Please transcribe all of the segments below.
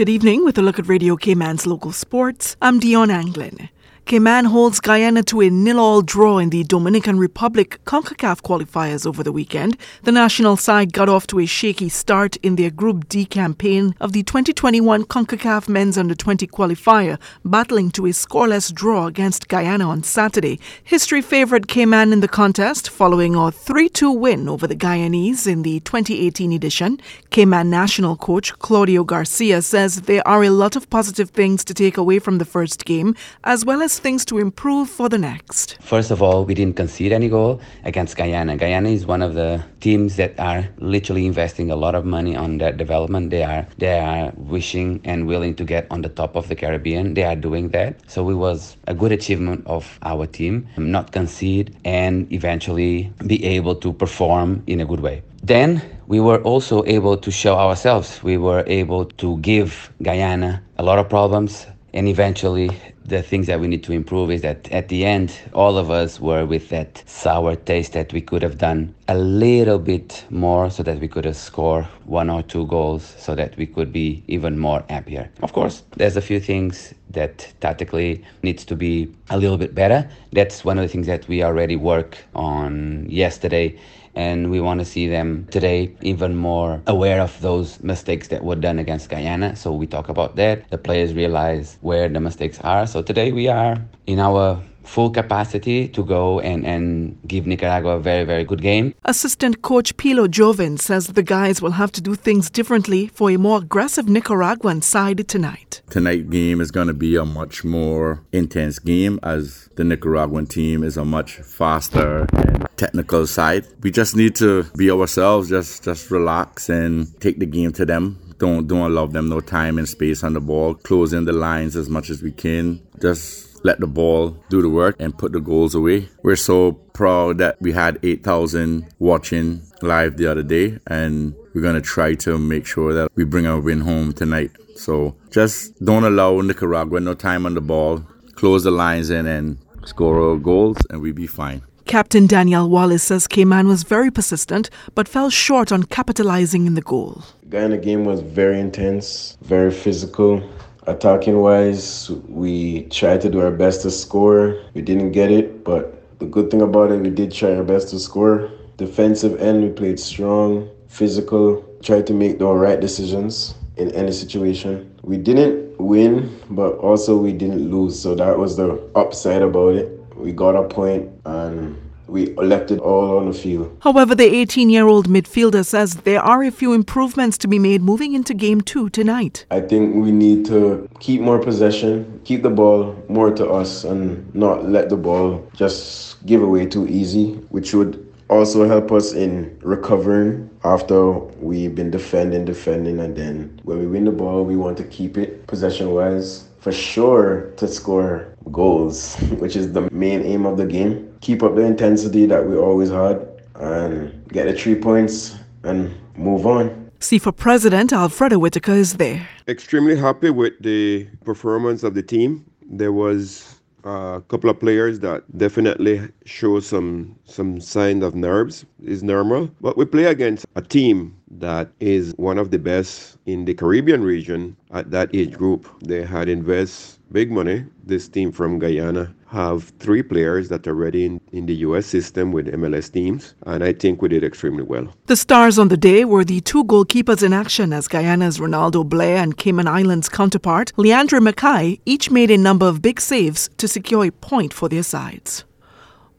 Good evening with a look at Radio Cayman's local sports. I'm Dion Anglin. Cayman holds Guyana to a nil-all draw in the Dominican Republic CONCACAF qualifiers over the weekend. The national side got off to a shaky start in their Group D campaign of the 2021 CONCACAF Men's Under-20 qualifier, battling to a scoreless draw against Guyana on Saturday. History favored Cayman in the contest, following a 3-2 win over the Guyanese in the 2018 edition. Cayman national coach Claudio Garcia says there are a lot of positive things to take away from the first game, as well as things to improve for the next? First of all, we didn't concede any goal against Guyana. Guyana is one of the teams that are literally investing a lot of money on their development. They are they are wishing and willing to get on the top of the Caribbean. They are doing that. So it was a good achievement of our team, um, not concede and eventually be able to perform in a good way. Then we were also able to show ourselves. We were able to give Guyana a lot of problems, and eventually the things that we need to improve is that at the end all of us were with that sour taste that we could have done a little bit more so that we could have scored one or two goals so that we could be even more happier. Of course there's a few things that tactically needs to be a little bit better that's one of the things that we already work on yesterday and we want to see them today even more aware of those mistakes that were done against Guyana. So we talk about that. The players realize where the mistakes are. So today we are in our full capacity to go and, and give Nicaragua a very, very good game. Assistant coach Pilo Jovin says the guys will have to do things differently for a more aggressive Nicaraguan side tonight. Tonight game is going to be a much more intense game as the Nicaraguan team is a much faster and technical side. We just need to be ourselves, just just relax and take the game to them don't don't allow them no time and space on the ball. Closing the lines as much as we can. Just let the ball do the work and put the goals away. We're so proud that we had 8,000 watching live the other day, and we're going to try to make sure that we bring our win home tonight. So just don't allow Nicaragua no time on the ball, close the lines in, and score our goals, and we'll be fine. Captain Daniel Wallace says Cayman was very persistent but fell short on capitalizing in the goal. Guyana game was very intense, very physical. Attacking wise, we tried to do our best to score. We didn't get it, but the good thing about it, we did try our best to score. Defensive end, we played strong, physical, tried to make the right decisions in any situation. We didn't win, but also we didn't lose, so that was the upside about it. We got a point and we elected all on the field. However, the 18 year old midfielder says there are a few improvements to be made moving into game two tonight. I think we need to keep more possession, keep the ball more to us, and not let the ball just give away too easy, which would also help us in recovering after we've been defending, defending, and then when we win the ball, we want to keep it possession wise for sure to score goals, which is the main aim of the game. Keep up the intensity that we always had and get the three points and move on. CIFA President Alfredo Whitaker is there. Extremely happy with the performance of the team. There was a couple of players that definitely show some some sign of nerves is normal but we play against a team that is one of the best in the caribbean region at that age group. They had invest big money this team from guyana have three players that are ready in, in the US system with MLS teams, and I think we did extremely well. The stars on the day were the two goalkeepers in action as Guyana's Ronaldo Blair and Cayman Islands counterpart, Leandre Mackay, each made a number of big saves to secure a point for their sides.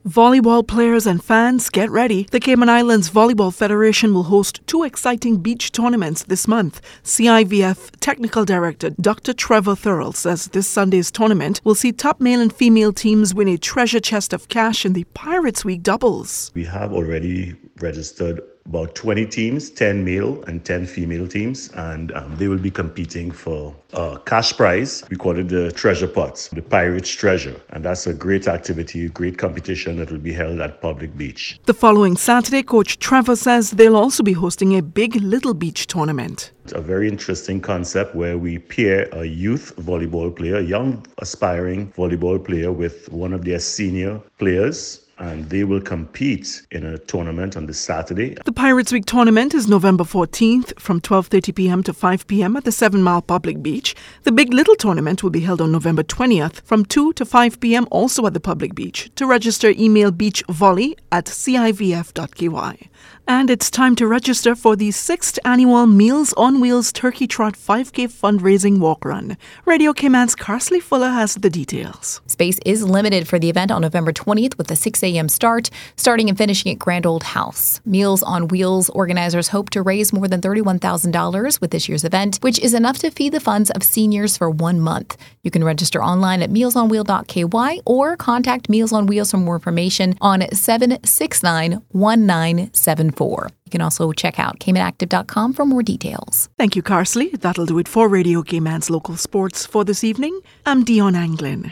Volleyball players and fans, get ready. The Cayman Islands Volleyball Federation will host two exciting beach tournaments this month. CIVF Technical Director Dr. Trevor Thurl says this Sunday's tournament will see top male and female teams win a treasure chest of cash in the Pirates Week doubles. We have already registered about 20 teams 10 male and 10 female teams and um, they will be competing for a cash prize. We call it the treasure pots the pirates treasure. And that's a great activity great competition that will be held at public beach. The following saturday coach trevor says they'll also be hosting a big little beach tournament. A very interesting concept where we pair a youth volleyball player a young aspiring volleyball player with one of their senior players and they will compete in a tournament on the Saturday. The Pirates Week tournament is November 14th from 12:30 p.m. to 5 p.m. at the 7 Mile Public Beach. The Big Little tournament will be held on November 20th from 2 to 5 p.m. also at the public beach. To register, email beachvolley at civf.ky. And it's time to register for the sixth annual Meals on Wheels Turkey Trot 5K fundraising walk run. Radio Cayman's Carsley Fuller has the details. Space is limited for the event on November 20th with a 6 a.m. start, starting and finishing at Grand Old House. Meals on Wheels organizers hope to raise more than $31,000 with this year's event, which is enough to feed the funds of seniors for one month. You can register online at mealsonwheel.ky or contact Meals on Wheels for more information on 769 1974. You can also check out CaymanActive.com for more details. Thank you, Carsley. That'll do it for Radio Cayman's local sports for this evening. I'm Dion Anglin.